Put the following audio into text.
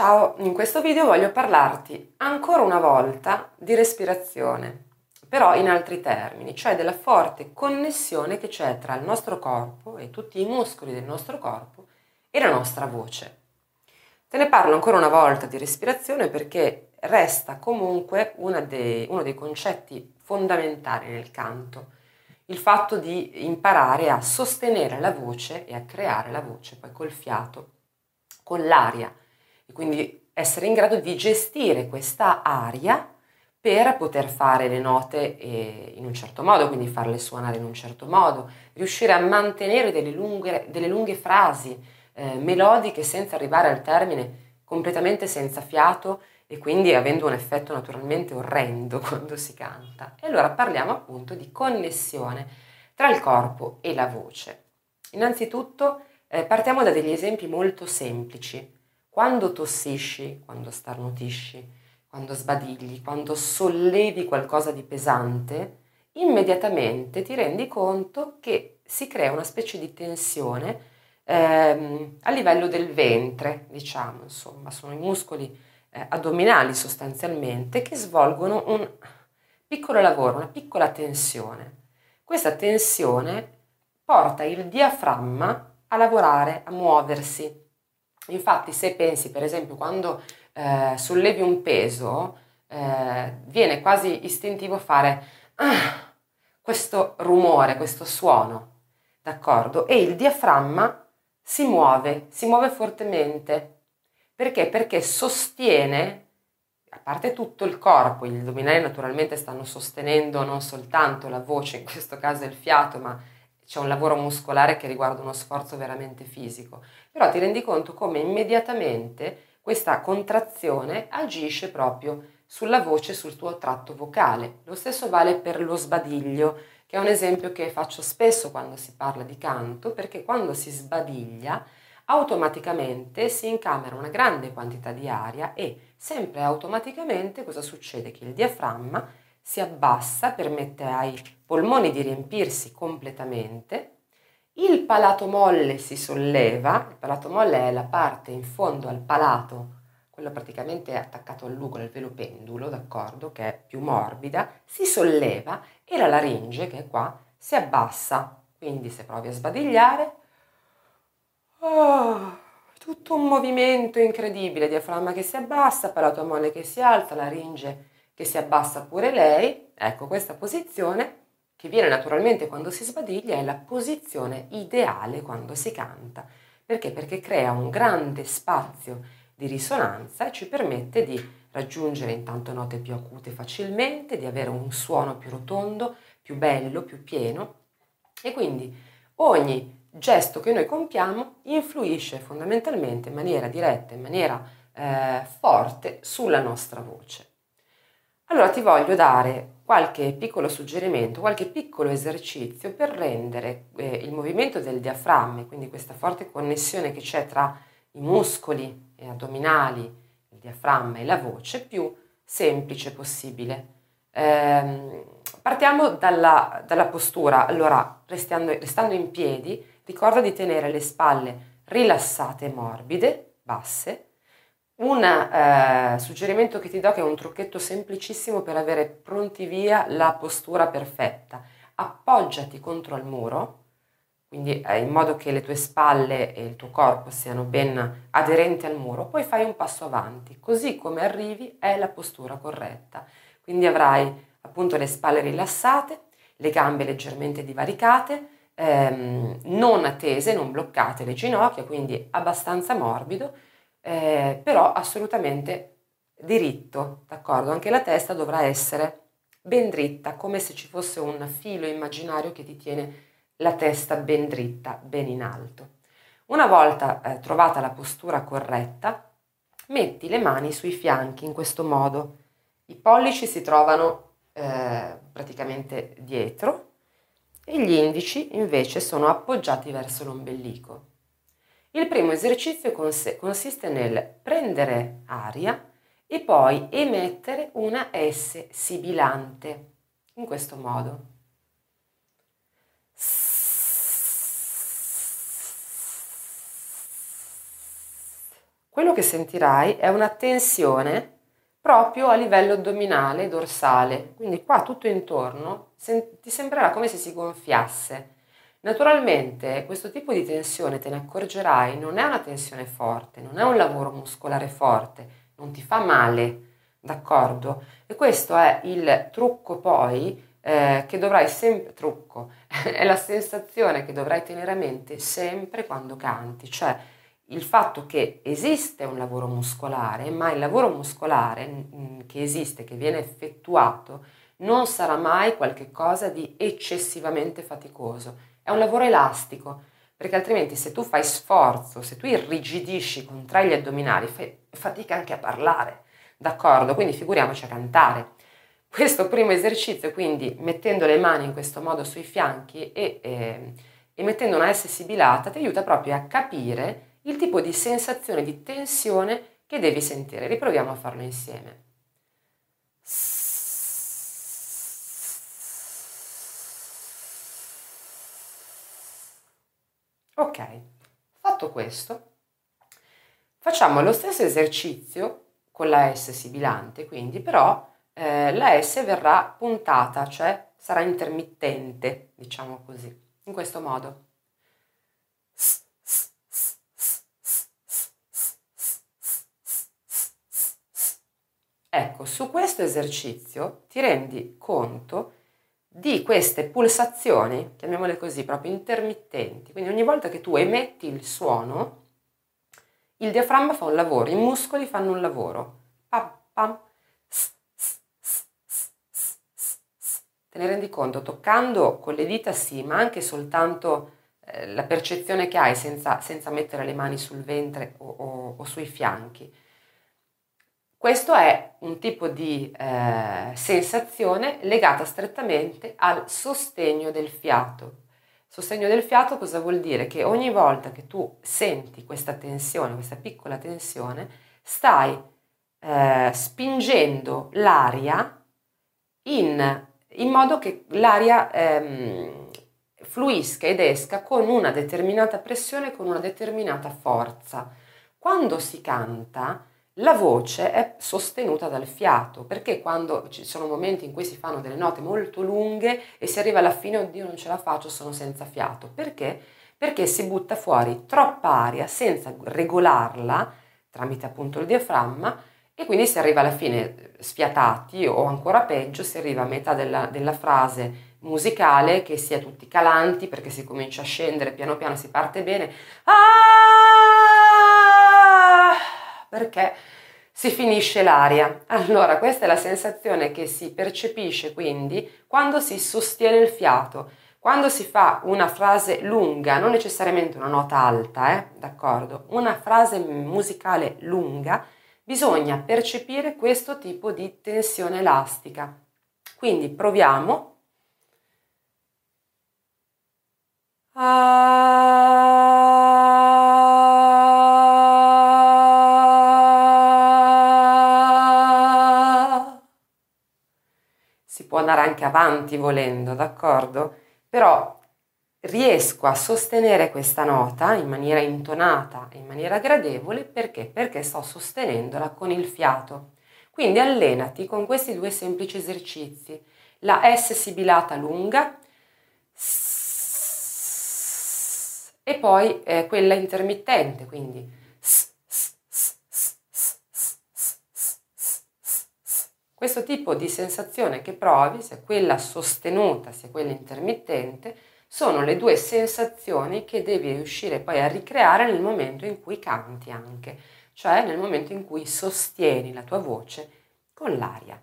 Ciao, in questo video voglio parlarti ancora una volta di respirazione, però in altri termini, cioè della forte connessione che c'è tra il nostro corpo e tutti i muscoli del nostro corpo e la nostra voce. Te ne parlo ancora una volta di respirazione perché resta comunque dei, uno dei concetti fondamentali nel canto, il fatto di imparare a sostenere la voce e a creare la voce poi col fiato, con l'aria e quindi essere in grado di gestire questa aria per poter fare le note eh, in un certo modo, quindi farle suonare in un certo modo, riuscire a mantenere delle lunghe, delle lunghe frasi eh, melodiche senza arrivare al termine completamente senza fiato e quindi avendo un effetto naturalmente orrendo quando si canta. E allora parliamo appunto di connessione tra il corpo e la voce. Innanzitutto eh, partiamo da degli esempi molto semplici. Quando tossisci, quando starnutisci, quando sbadigli, quando sollevi qualcosa di pesante, immediatamente ti rendi conto che si crea una specie di tensione ehm, a livello del ventre, diciamo, insomma, sono i muscoli eh, addominali sostanzialmente che svolgono un piccolo lavoro, una piccola tensione. Questa tensione porta il diaframma a lavorare, a muoversi, Infatti se pensi per esempio quando eh, sollevi un peso, eh, viene quasi istintivo fare ah, questo rumore, questo suono, d'accordo? E il diaframma si muove, si muove fortemente. Perché? Perché sostiene, a parte tutto il corpo, gli addominali naturalmente stanno sostenendo non soltanto la voce, in questo caso il fiato, ma c'è un lavoro muscolare che riguarda uno sforzo veramente fisico, però ti rendi conto come immediatamente questa contrazione agisce proprio sulla voce, sul tuo tratto vocale. Lo stesso vale per lo sbadiglio, che è un esempio che faccio spesso quando si parla di canto, perché quando si sbadiglia automaticamente si incamera una grande quantità di aria e sempre automaticamente cosa succede? Che il diaframma si abbassa, permette ai polmoni di riempirsi completamente, il palato molle si solleva, il palato molle è la parte in fondo al palato, quello praticamente attaccato all'ugolo, al velo pendulo, d'accordo, che è più morbida, si solleva e la laringe, che è qua, si abbassa. Quindi se provi a sbadigliare, oh, tutto un movimento incredibile, diaframma che si abbassa, palato molle che si alza, laringe che si abbassa pure lei, ecco questa posizione che viene naturalmente quando si sbadiglia è la posizione ideale quando si canta. Perché? Perché crea un grande spazio di risonanza e ci permette di raggiungere intanto note più acute facilmente, di avere un suono più rotondo, più bello, più pieno e quindi ogni gesto che noi compiamo influisce fondamentalmente in maniera diretta, in maniera eh, forte sulla nostra voce. Allora ti voglio dare qualche piccolo suggerimento, qualche piccolo esercizio per rendere eh, il movimento del diaframma, quindi questa forte connessione che c'è tra i muscoli addominali, il diaframma e la voce, più semplice possibile. Eh, partiamo dalla, dalla, postura, allora restando, restando in piedi, ricorda di tenere le spalle rilassate e morbide, basse, un eh, suggerimento che ti do che è un trucchetto semplicissimo per avere pronti via la postura perfetta. Appoggiati contro il muro, quindi eh, in modo che le tue spalle e il tuo corpo siano ben aderenti al muro, poi fai un passo avanti, così come arrivi è la postura corretta. Quindi avrai appunto le spalle rilassate, le gambe leggermente divaricate, ehm, non tese, non bloccate le ginocchia, quindi abbastanza morbido eh, però assolutamente diritto, d'accordo? Anche la testa dovrà essere ben dritta, come se ci fosse un filo immaginario che ti tiene la testa ben dritta, ben in alto. Una volta eh, trovata la postura corretta, metti le mani sui fianchi in questo modo. I pollici si trovano eh, praticamente dietro e gli indici invece sono appoggiati verso l'ombelico. Il primo esercizio consiste nel prendere aria e poi emettere una S sibilante, in questo modo. quello che sentirai è una tensione proprio a livello addominale e dorsale, quindi qua tutto intorno ti sembrerà come se si gonfiasse. Naturalmente questo tipo di tensione, te ne accorgerai, non è una tensione forte, non è un lavoro muscolare forte, non ti fa male, d'accordo? E questo è il trucco poi eh, che dovrai sempre, trucco, è la sensazione che dovrai tenere a mente sempre quando canti, cioè il fatto che esiste un lavoro muscolare, ma il lavoro muscolare che esiste, che viene effettuato, non sarà mai qualcosa di eccessivamente faticoso. È un lavoro elastico, perché altrimenti se tu fai sforzo, se tu irrigidisci, contrai gli addominali, fai fatica anche a parlare, d'accordo? Quindi figuriamoci a cantare. Questo primo esercizio, quindi mettendo le mani in questo modo sui fianchi e, e, e mettendo una S sibilata, ti aiuta proprio a capire il tipo di sensazione di tensione che devi sentire. Riproviamo a farlo insieme. Ok, fatto questo, facciamo lo stesso esercizio con la S sibilante, quindi però eh, la S verrà puntata, cioè sarà intermittente, diciamo così, in questo modo. Ecco, su questo esercizio ti rendi conto di queste pulsazioni, chiamiamole così, proprio intermittenti. Quindi ogni volta che tu emetti il suono, il diaframma fa un lavoro, i muscoli fanno un lavoro. Pam, pam, Te ne rendi conto? Toccando con le dita sì, ma anche soltanto eh, la percezione che hai senza, senza, mettere le mani sul ventre o, o, o sui fianchi questo è un tipo di eh, sensazione legata strettamente al sostegno del fiato. Sostegno del fiato cosa vuol dire? Che ogni volta che tu senti questa tensione, questa piccola tensione, stai eh, spingendo l'aria in, in, modo che l'aria ehm, fluisca ed esca con una determinata pressione, con una determinata forza. Quando si canta, la voce è sostenuta dal fiato, perché quando ci sono momenti in cui si fanno delle note molto lunghe e si arriva alla fine, oddio non ce la faccio, sono senza fiato. Perché? Perché si butta fuori troppa aria senza regolarla tramite appunto il diaframma e quindi si arriva alla fine sfiatati o ancora peggio si arriva a metà della, della frase musicale che si è tutti calanti perché si comincia a scendere piano piano, si parte bene. Ah! Perché si finisce l'aria. Allora, questa è la sensazione che si percepisce quindi quando si sostiene il fiato. Quando si fa una frase lunga, non necessariamente una nota alta, eh, d'accordo? Una frase musicale lunga, bisogna percepire questo tipo di tensione elastica. Quindi proviamo. Ah. Può andare anche avanti volendo, d'accordo? Però riesco a sostenere questa nota in maniera intonata, in maniera gradevole, perché? Perché sto sostenendola con il fiato. Quindi allenati con questi due semplici esercizi. La S sibilata lunga e poi eh, quella intermittente, quindi Questo tipo di sensazione che provi, sia quella sostenuta sia quella intermittente, sono le due sensazioni che devi riuscire poi a ricreare nel momento in cui canti anche, cioè nel momento in cui sostieni la tua voce con l'aria.